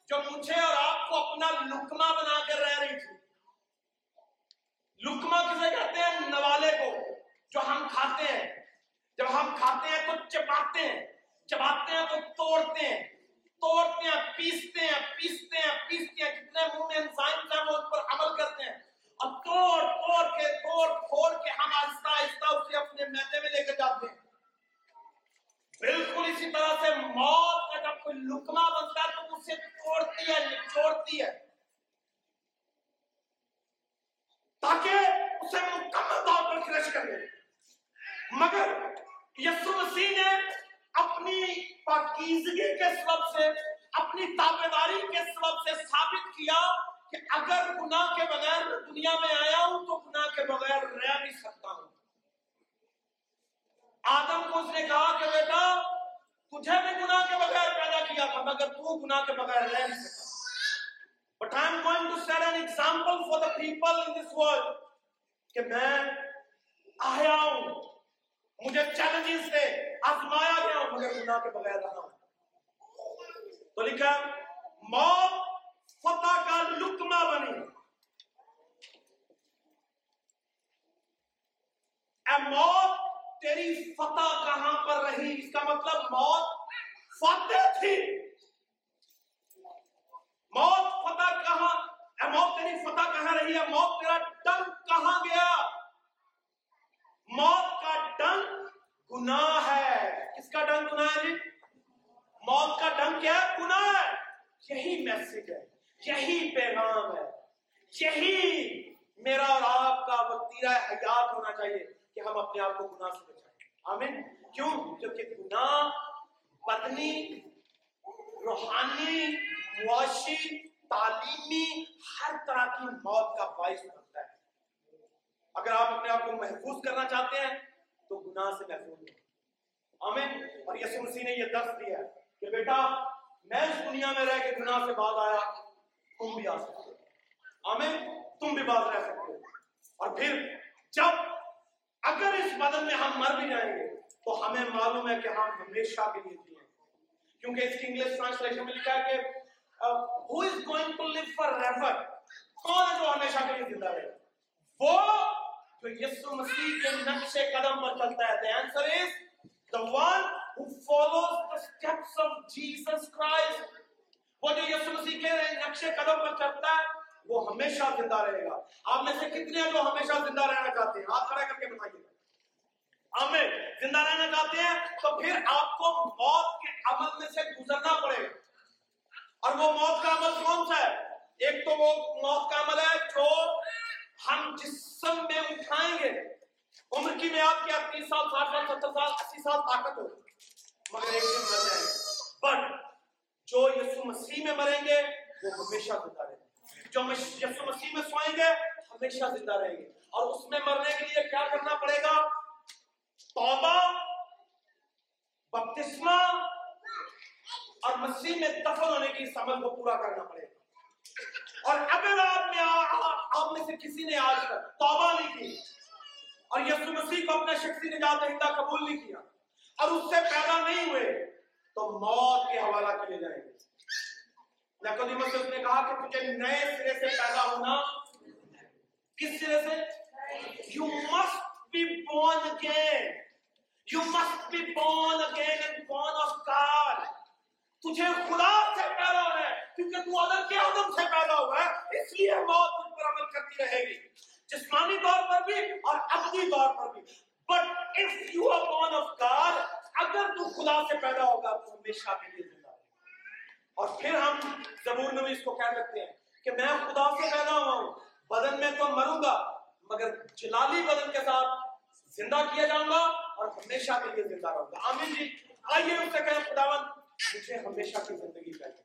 جو مجھے اور آپ کو اپنا لکما بنا کر رہ رہی تھی۔ لکما کسے کہتے ہیں؟ نوالے کو، جو ہم کھاتے ہیں۔ جب ہم کھاتے ہیں تو چپاتے ہیں، چباتے ہیں تو توڑتے ہیں۔ توڑتے ہیں، پیستے ہیں پیستے ہیں پیستے ہیں۔ جتنے منہ میں انسان ہیں وہ اس پر عمل کرتے ہیں۔ اور توڑ توڑ کے، توڑ پھوڑ کے ہم آہستہ آہستہ اسے اپنے میدے میں لے کے جاتے ہیں۔ بالکل اسی طرح سے موت کا جب کوئی لکما بنتا ہے تو اسے توڑتی ہے، نچوڑتی ہے۔ تاکہ اسے مکمل طور پر کرش کر دے مگر یسو مسیح نے اپنی پاکیزگی کے سبب سے، اپنی تابداری کے سبب سے ثابت کیا کہ اگر گناہ کے بغیر میں دنیا میں آیا ہوں تو گناہ کے بغیر رہ بھی سکتا ہوں۔ آدم کو اس نے کہا کہ بیٹا، تجھے بھی گناہ کے بغیر پیدا کیا تھا، مگر تو گناہ کے بغیر رہ نہیں سکتا But I am going to set an example for the people in this world کہ میں آیا ہوں۔ مجھے چیلنجز سے آزمایا گیا ہوں، مگر گناہ کے بغیر رہا ہوں۔ تو لکھا موت فتح کا لکما بنی۔ اے موت تیری فتح کہاں پر رہی؟ اس کا مطلب موت فتح تھی۔ موت فتح کہاں؟ اے موت تیری فتح کہاں رہی؟ ہے موت تیرا ڈنگ کہاں گیا؟ موت کا ڈنگ گناہ ہے۔ کس کا ڈنگ گناہ ہے جی؟ موت کا ڈنگ کیا ہے؟ گناہ ہے۔ یہی میسج ہے۔ یہی پیغام ہے۔ یہی میرا اور آپ کا وقتیرہ حیات ہونا چاہیے کہ ہم اپنے آپ کو گناہ سے بچائیں۔ آمین۔ کیوں؟ کیونکہ گناہ بدنی، روحانی، معاشی، تعلیمی ہر طرح کی موت کا باعث بنتا ہے۔ اگر آپ اپنے آپ کو محفوظ کرنا چاہتے ہیں، تو گناہ سے محفوظ ہوں آمین۔ اور یسوع مسیح نے یہ درس دیا ہے کہ بیٹا، میں اس دنیا میں رہ کے گناہ سے بعد آیا۔ تم بھی آ سکتے ہو۔ آمین؟ تم بھی باز رہ سکتے ہو۔ اور پھر جب اگر اس بدن میں ہم مر بھی جائیں گے، تو ہمیں معلوم ہے کہ ہم ہمیشہ کے لیے جیے کیونکہ اس کی انگلش ٹرانسلیشن میں لکھا ہے کہ who is going to live forever کون ہے جو ہمیشہ کے لیے زندہ رہے؟ وہ جو یسوع مسیح کے نقش قدم پر چلتا ہے۔ The answer is the one who follows the steps of Jesus Christ. وہ جو یسوع مسیح کے نقش قدم پر چلتا ہے، وہ ہمیشہ زندہ رہے گا۔ آپ میں سے کتنے ہیں جو ہمیشہ زندہ رہنا چاہتے ہیں؟ آپ کھڑا کر کے بتائیے۔ آمین۔ زندہ رہنا چاہتے ہیں تو پھر آپ کو موت کے عمل میں سے گزرنا پڑے گا۔ اور وہ موت کا عمل کون سا ہے؟ ایک تو وہ موت کا عمل ہے جو ہم جسم میں اٹھائیں گے۔ عمر کی میعاد کیا تیس سال، ساٹھ سال، ستر سال، اسی سال طاقت ہو مگر ایک دن مر جائیں بٹ جو یسوع مسیح میں مریں گے، وہ ہمیشہ زندہ رہیں گے۔ جو یسوع مسیح میں سوئیں گے، ہمیشہ زندہ رہیں گے۔ اور اس میں مرنے کے لیے کیا کرنا پڑے گا؟ توبہ، بپتسمہ اور مسیح میں دفن ہونے کی اس عمل کو پورا کرنا پڑے گا۔ اور اگر آپ میں آپ میں سے کسی نے آج تک توبہ نہیں کی۔ اور یسوع مسیح کو اپنا شخصی نجات دہندہ قبول نہیں کیا۔ اور اس سے پیدا نہیں ہوئے۔ تو موت کے حوالہ کیے جائیں گے۔ نقدیمت سے نے کہا کہ تجھے نئے سرے سے پیدا ہونا کس سرے سے؟ You must be born again. You must be born again and born of God. تجھے خدا سے پیدا ہونا ہے، کیونکہ تو آدم کے آدم سے پیدا ہوا ہے، اس لیے موت تجھ پر عمل کرتی رہے گی۔ جسمانی طور پر بھی اور عقلی طور پر بھی۔ But if you are born of God اگر تو خدا سے پیدا ہوگا تو ہمیشہ کے لیے زندہ رہے اور پھر ہم زبور نویس کو کہہ سکتے ہیں کہ میں خدا سے پیدا ہوا ہوں، بدن میں تو مروں گا، مگر جلالی بدن کے ساتھ زندہ کیا جاؤں گا اور ہمیشہ کے لیے زندہ رہوں گا۔ آمین جی۔ آئیے اس سے کہیں خداون مجھے ہمیشہ کی زندگی چاہیے۔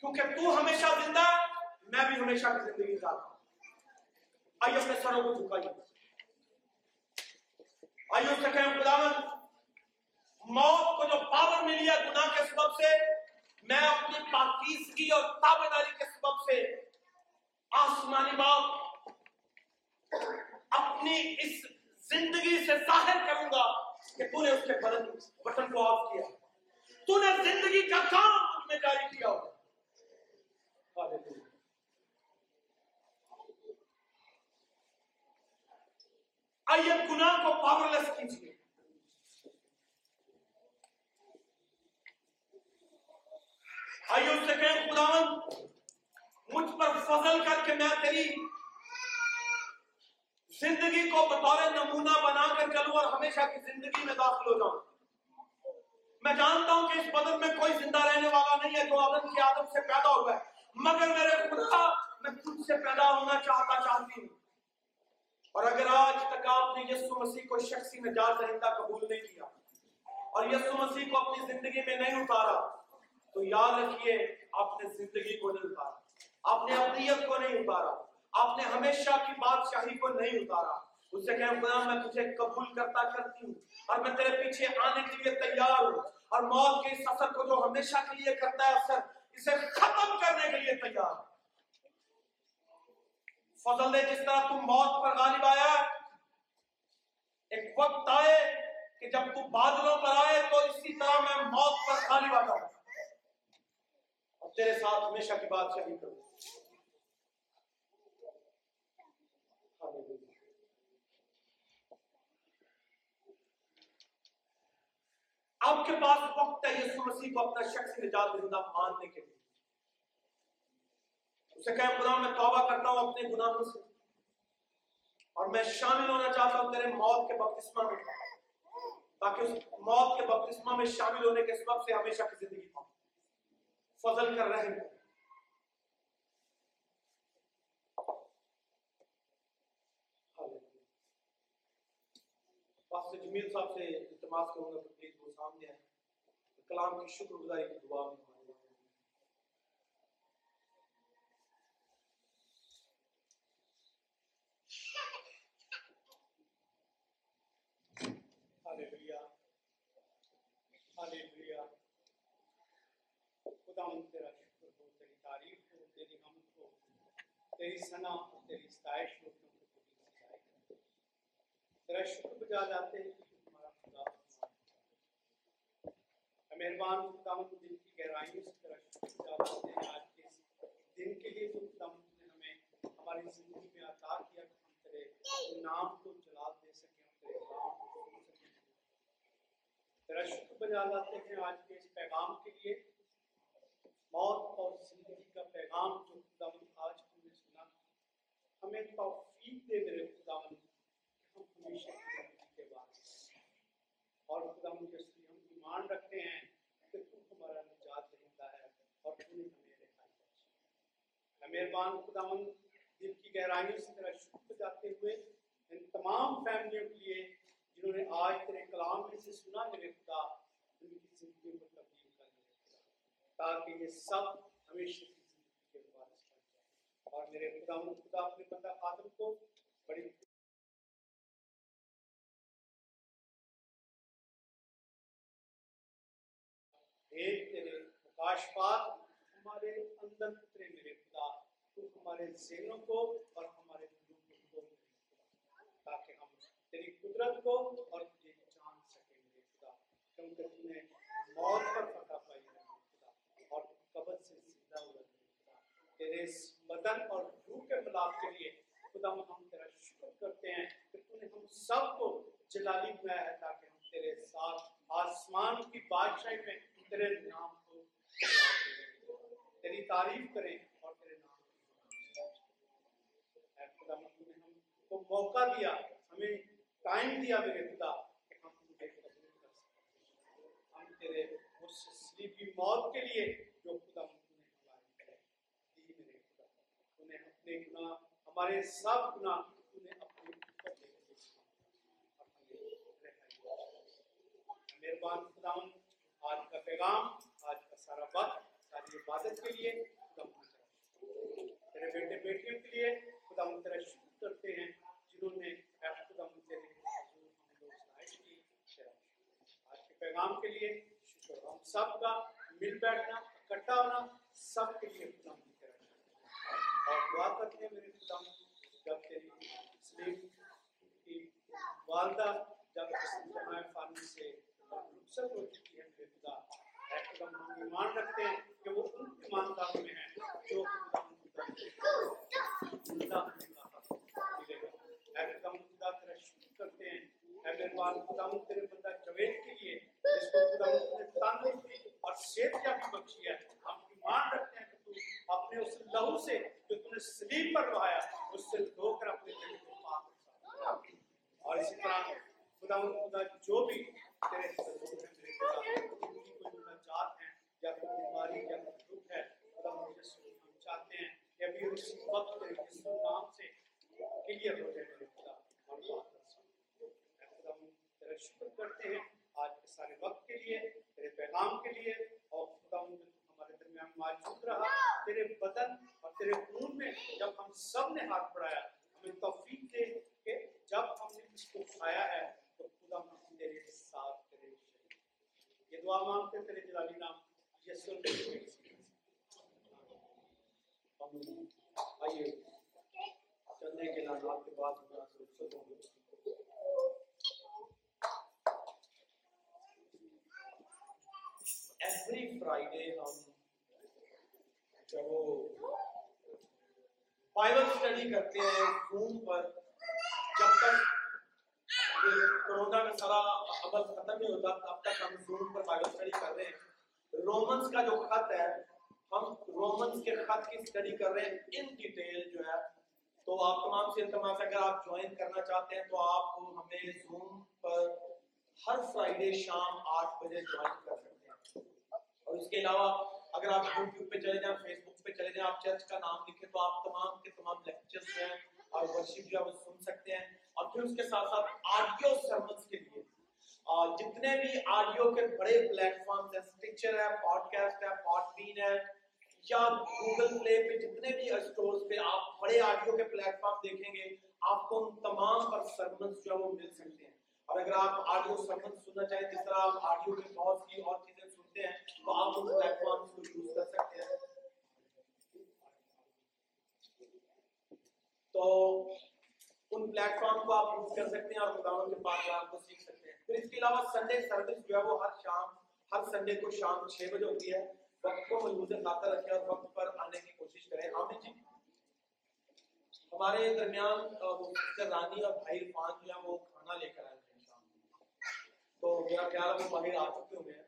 کیونکہ تو ہمیشہ زندہ، میں بھی ہمیشہ کی زندگی چاہتا ہوں۔ آئیے اپنے سروں کو جھکائیے۔ آئیے اس سے کہیں خداون موت کو جو پاور ملی ہے گناہ کے سبب سے، میں اپنی پاکیزگی اور تابے داری کے سبب سے آسمانی باپ اپنی اس زندگی سے ظاہر کروں گا کہ تو نے اس کے بدن بٹن کو آف کیا۔ تو نے زندگی کا کام مجھ میں جاری کیا ہوگا آئیے گناہ کو پاورلیس کیجیے۔ آئیے اس سے کہیں خداون مجھ پر فضل کر کے میں تیری زندگی کو بطور نمونہ بنا کر چلوں اور ہمیشہ کی زندگی میں داخل ہو جاؤں۔ میں جانتا ہوں کہ اس بدن میں کوئی زندہ رہنے والا نہیں ہے جو آدم کی آدم سے پیدا ہوا ہے۔ مگر میرے خدا، میں تجھ سے پیدا ہونا چاہتا چاہتی ہوں۔ اور اگر آج تک آپ نے یسو مسیح کو شخصی میں جات قبول نہیں کیا اور یسو مسیح کو اپنی زندگی میں نہیں اتارا تو یاد رکھیے، آپ نے زندگی کو نہیں اتارا۔ آپ نے اپنیت کو نہیں اتارا۔ آپ نے ہمیشہ کی بادشاہی کو نہیں اتارا۔ اس سے کہیں خدا، میں تجھے قبول کرتا کرتی ہوں اور میں تیرے پیچھے آنے کے لیے تیار ہوں اور موت کے اس اثر کو جو ہمیشہ کے لیے کرتا ہے اثر، اسے ختم کرنے کے لیے تیار۔ ہوں فضل دے، جس طرح تم موت پر غالب آیا، ایک وقت آئے کہ جب تم بادلوں پر آئے تو اسی طرح میں موت پر غالب آ جاؤں تیرے ساتھ ہمیشہ کی بات شہید کروں۔ آپ کے پاس وقت ہے، یسوع مسیح کو اپنا شخص نجات دہندہ ماننے کے لیے۔ اسے کہے، خدا، میں توبہ کرتا ہوں اپنے گناہوں سے۔ اور میں شامل ہونا چاہتا ہوں تیرے موت کے بپتسمہ میں۔ تاکہ اس موت کے بپتسمہ میں شامل ہونے کے سبب سے ہمیشہ کی زندگی پاؤں۔ فضل کر رہے ہیں۔ سے جمیل صاحب سے التماس کروں گا پلیز وہ سامنے آئے کلام کی شکر گزاری کی دعا میں خداوند تیرا شکر ہو تیری تعریف ہو تیری حمد ہو تیری ثنا ہو تیری ستائش ہو کیونکہ تو ہی سچائی ہے تیرا شکر بجا جاتے ہیں ہمارا خدا ہمارا اے مہربان خداوند دل کی گہرائیوں سے تیرا شکر بجا جاتے ہیں۔ آج کے اس دن کے لیے جو خداوند نے ہمیں ہماری زندگی میں عطا کیا کہ ہم تیرے نام کو جلال دے سکیں، ہم تیرے کلام کو سکیں۔ تیرا شکر بجا لاتے ہیں آج کے اس پیغام کے لیے۔ موت اور زندگی کا پیغام جو خداوند آج ہم نے سنا، ہمیں توفیق دے میرے خداوند، کہ ہم ہمیشہ زندگی کے بارے میں اور خداوند یسوع ہم ایمان رکھتے ہیں، کہ تو ہمارا نجات دہندہ ہے اور تو نے ہمیں رہائی بخشی۔ ہے اے مہربان خداوند، دل کی گہرائیوں سے تیرا شکر جاتے ہوئے، ان تمام فیملیوں کے لیے جنہوں نے آج تیرے کلام میں سے سنا میرے خدا ان کی زندگیوں کو تبدیل کر میرے خدا تاکہ یہ سب ہمیشہ کی زندگی کے وارث بن جائے۔ اور میرے خدا خدا اپنے بندہ خاتم کو بڑی بھید تیرے مکاشفات ہمارے اندر اترے میرے خدا، تو ہمارے ذہنوں کو اور ہمارے دلوں کو کھول میرے خدا، تاکہ ہم تیری قدرت کو اور تجھے جان سکیں میرے خدا۔ کیونکہ تو نے موت پر فتح پائی ہے میرے خدا قبر سے زندہ ہوا میرے تیرے اس بدن اور روح کے ملاپ کے لیے خدا ہم تیرا شکر کرتے ہیں کہ تو نے ہم سب کو جلالی بنایا ہے تاکہ ہم تیرے ساتھ آسمان کی بادشاہی میں تیرے نام کو تیری تعریف کریں اور تیرے نام کی اے خدا تو نے ہم کو موقع دیا، ہمیں ٹائم دیا میرے خدا کہ ہم تجھے قبول کر سکیں۔ ہم تیرے اس سلیپی موت کے لیے جو خدا نے ہماری دی میرے خدا تو نے اپنے گناہ ہمارے سب گناہ تو نے اپنے اوپر لے کے اور ہمیں مہربان خداوند آج کا پیغام آج کا سارا وقت ساری عبادت کے لیے خدا ہم تیرے بیٹے بیٹیوں کے لیے خدا ہم تیرا شکر کرتے ہیں جنہوں نے اے خدا ہم تیرے حضور ہمیں لوگ کی آج کے پیغام کے لیے شکر ہم سب کا مل بیٹھنا اکٹھا ہونا سب کے لیے خدا ہم تیرا اور دعا کرتے ہیں میرے خدا جب تیری سلیم کی والدہ جب اس جمع فانی سے رخصت ہو چکی ہے، میرے خدا ہم ایمان رکھتے ہیں کہ وہ ان ایمانداروں میں ہیں جو خدا ہم خدا ملے گا اے خدا خدا تیرا شکر کرتے ہیں۔ اے مہربان خدا ہم تیرے بندہ جوید کے لیے، جس کو خدا ہم نے تندرستی اور صحت کا بھی بخشی ہے؟ ہم ایمان رکھتے ہیں کہ تو اپنے اس لہو سے جو تم نے سلیب پر بہایا، اس سے دھو کر اپنے دل کو پاک رکھا اور اسی طرح خدا خدا جو بھی تیرے حضور ہیں میرے خدا ان کی کوئی مناجات ہیں یا کوئی بیماری یا کوئی دکھ ہے، خدا مجھے سن ہم چاہتے ہیں کہ ابھی اسی وقت تیرے یسوع نام سے کلیئر ہو جائے میرے خدا اور بات کر سکیں اے خدا ہم تیرا شکر کرتے ہیں۔ آج کے سارے وقت کے لیے، تیرے پیغام کے لیے، اور خدا ہمارے درمیان موجود رہا، تیرے بدن اور تیرے خون میں جب ہم سب نے ہاتھ بڑھایا، ہمیں توفیق دے کہ جب ہم نے اس کو کھایا ہے، تو خدا ہم تیرے ساتھ تیرے شریک یہ دعا مانگتے تیرے جلالی نام یسوع کے آمین۔ آئیے چلنے کے نام کے بعد ہم آپ سے رخصت ہوں گے ایوری فرائیڈے ہم جب وہ بائبل اسٹڈی کرتے ہیں زوم پر جب تک یہ کورونا کا سارا عمل ختم نہیں ہوتا تب تک ہم زوم پر بائبل اسٹڈی کر رہے ہیں رومنس کا جو خط ہے ہم رومنس کے خط کی اسٹڈی کر رہے ہیں ان ڈیٹیل جو ہے تو آپ تمام سے التماس ہے اگر آپ جوائن کرنا چاہتے ہیں تو آپ ہمیں زوم پر ہر فرائیڈے شام آٹھ بجے جوائن کر سکتے ہیں اور اس کے علاوہ اگر آپ یوٹیوب پہ چلے جائیں فیس بک پہ چلے جائیں، آپ چرچ کا نام لکھیں تو آپ تمام کے تمام لیکچرز جو ہیں اور ورشپ جو ہے وہ سن سکتے ہیں اور پھر اس کے ساتھ ساتھ آڈیو سرمنس کے لیے۔ جتنے بھی آڈیو کے بڑے پلیٹ فارمز ہیں سٹیچر ہے پوڈ کاسٹ ہے پوڈ بین ہے، یا گوگل پلے پہ جتنے بھی اسٹورز پہ آپ بڑے آڈیو کے پلیٹ فارم دیکھیں گے، آپ کو ان تمام پر سرمنس جو ہے وہ مل سکتے ہیں۔ اور اگر آپ آڈیو سرمن سننا چاہیں، جس طرح آپ آڈیو میں بہت سی اور چیزیں سن سنتے ہیں تو آپ ان پلیٹ فارمس کو یوز کر سکتے ہیں تو ان پلیٹ فارم کو آپ یوز کر سکتے ہیں اور خداون کے پاس آپ کو سیکھ سکتے ہیں۔ پھر اس کے علاوہ سنڈے سروس جو ہے وہ ہر شام، ہر سنڈے کو شام چھ بجے ہوتی ہے۔ وقت کو ملحوظ خاطر رکھیں اور وقت پر آنے کی کوشش کریں۔ عامر جی۔ ہمارے درمیان وہ سسٹر رانی اور بھائی عرفان جو ہے وہ کھانا لے کر آئے تھے تو میرا خیال ہے وہ باہر آ چکے ہوئے ہیں۔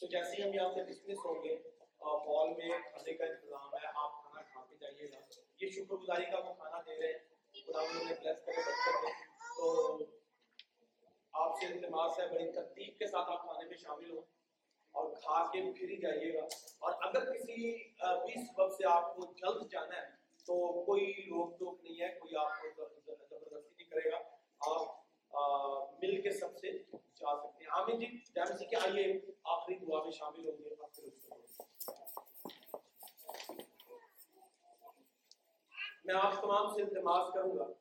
تو جیسے ہی ہم یہاں سے ڈسمس ہوں گے ہال میں کھانے کا انتظام ہے، آپ کھانا کھا کے جائیے گا۔ یہ شکر گزاری کا وہ کھانا دے رہے ہیں۔ خدا انہیں بلیس کرے، برکت دے۔ تو آپ سے التماس ہے، بڑی ترتیب کے ساتھ آپ کھانے میں شامل ہوں اور کھا کے پھر ہی جائیے گا۔ اور اگر کسی بھی سبب سے آپ کو جلد جانا ہے تو کوئی روک ٹوک نہیں ہے کوئی آپ کو زب- زب- زبردستی نہیں کرے گا آپ آ، مل کے سب سے جا سکتے ہیں عامر جی جیسے سے کہ آئیے آخری دعا میں شامل ہوں گے اور پھر اس کو میں آپ معاف کروں گا۔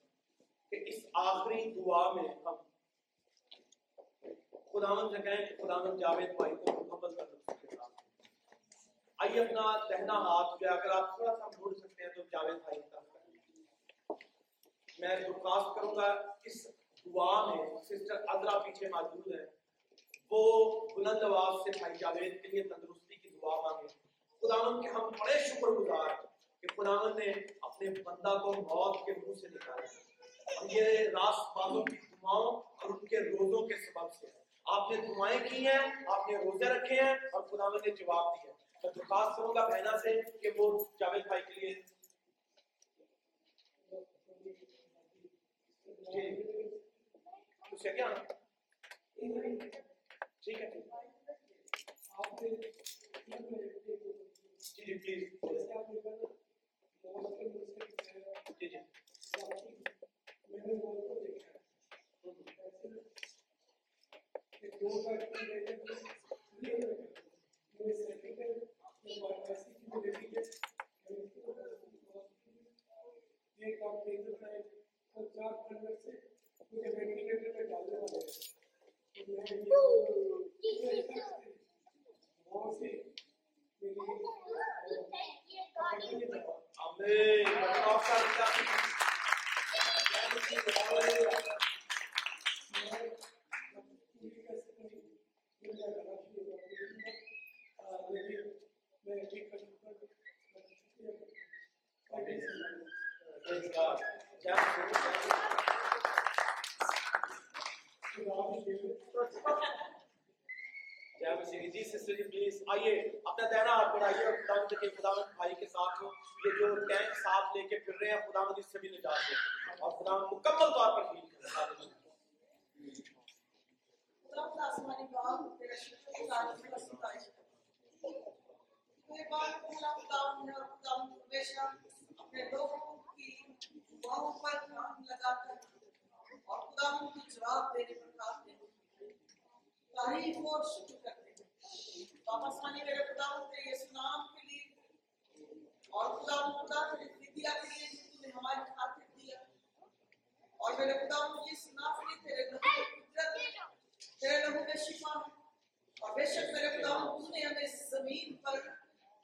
کو کرتے ہیں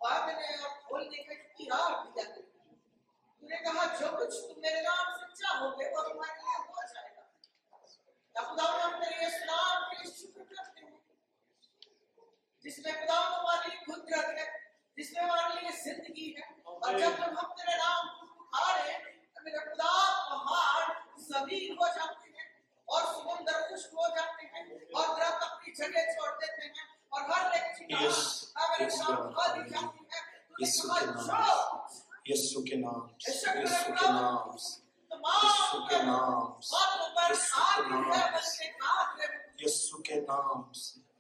نے اور کہ راہ تو نے کہا، جو کچھ تم میرے نام سے وہ تمہارے لیے ہو جائے گا۔ یا خدا ہم تیرے اسلام کے لیے شکر کرتے ہیں جس میں خدا ہمارے لیے قدرت ہے، جس ہمارے لیے زندگی ہے۔ اور جب ہم تیرے نام پکارے اور سمندر خشک ہو جاتے ہیں اور درخت اپنی جگہ چھوڑ دیتے ہیں۔ یس یس یس کے نام۔ یس کے نام۔ یس کے نام۔ یس کے نام۔ یس کے نام۔ یس کے نام۔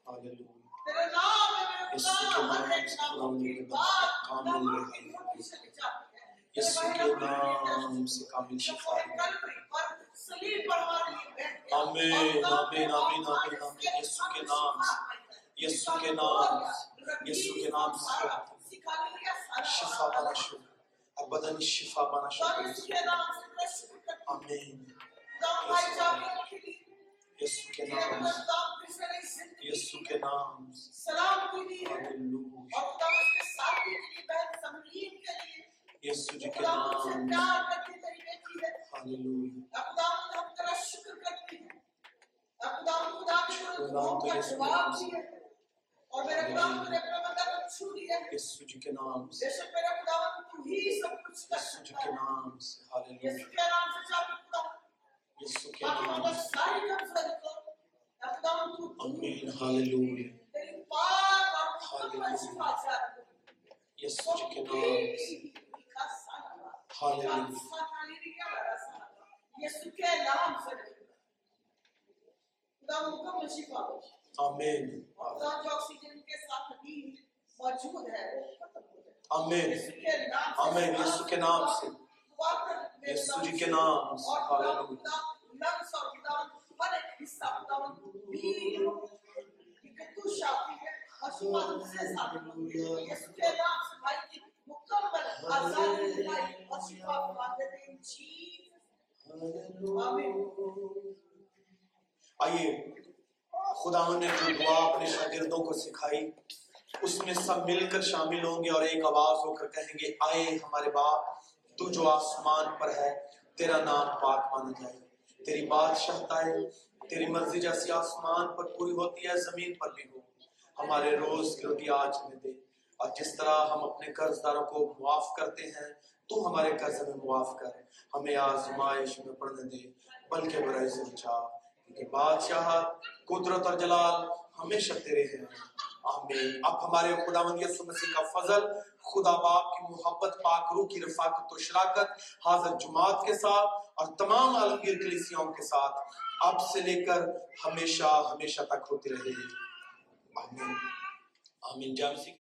ہالیلویا۔ یس کے نام۔ کامل ہے۔ یس کے نام سے کامل شفا آمین آمین آمین آمین آمین۔ یس کے نام سے۔ یسو کے نام یسو کے نام شفا بنا شکر۔ اب بدن شفا بنا شکر۔ آمین۔ یسو کے نام۔ یسو کے نام۔ سلام کی دی ہے اللہ اور تم اس کے ساتھ دی کی بہن سمرین کے لیے۔ یسو جی کے نام۔ سے پیار کر کے تیری بیٹی ہے۔ اللہ اب دام ہم تیرا شکر کرتے ہیں اب دام خدا کے لیے جواب دی ہے۔ یسو جی کے نام سے یسو تیرا خدا تو ہی سب کچھ کر سکتا ہے کے نام سے ہاللویا یسو کے نام سے جا کے خدا یسو کے نام سے ساری کام سے کر خدا تو امین ہاللویا تیری پاک اور مکمل شفا چاہتا ہے یسو جی کے نام سے ہاللویا یسو کے نام سے خدا مکمل شفا چاہتا ہے آمین آکسیجن کے ساتھ موجود ہے آمین آمین یسو کے نام سے یسو جی کے نام سے آئیے خدا نے جو دعا اپنے شاگردوں کو سکھائی، اس میں سب مل کر شامل ہوں گے اور ایک آواز ہو کر کہیں گے، آئے ہمارے باپ، تو جو آسمان پر ہے، تیرا نام پاک مانا جائے۔ تیری بادشاہت ہے تیری مرضی جیسی آسمان پر پوری ہوتی ہے، زمین پر بھی ہو۔ ہمارے روز کی روٹی آج میں دے۔ اور جس طرح ہم اپنے قرض داروں کو معاف کرتے ہیں، تو ہمارے قرض میں معاف کر۔ ہمیں آزمائش میں پڑھنے دے، بلکہ برائے سے بچا کہ بادشاہت قدرت اور جلال ہمیشہ تیرے ہیں۔ آمین۔ اب ہمارے خدا یسو مسیح کا فضل، خدا باپ کی محبت، پاک روح کی رفاقت و شراکت حاضر جماعت کے ساتھ اور تمام عالمگیر کلیسیوں کے ساتھ اب سے لے کر ہمیشہ ہمیشہ تک ہوتی رہے۔ آمین۔ آمین۔ جامسی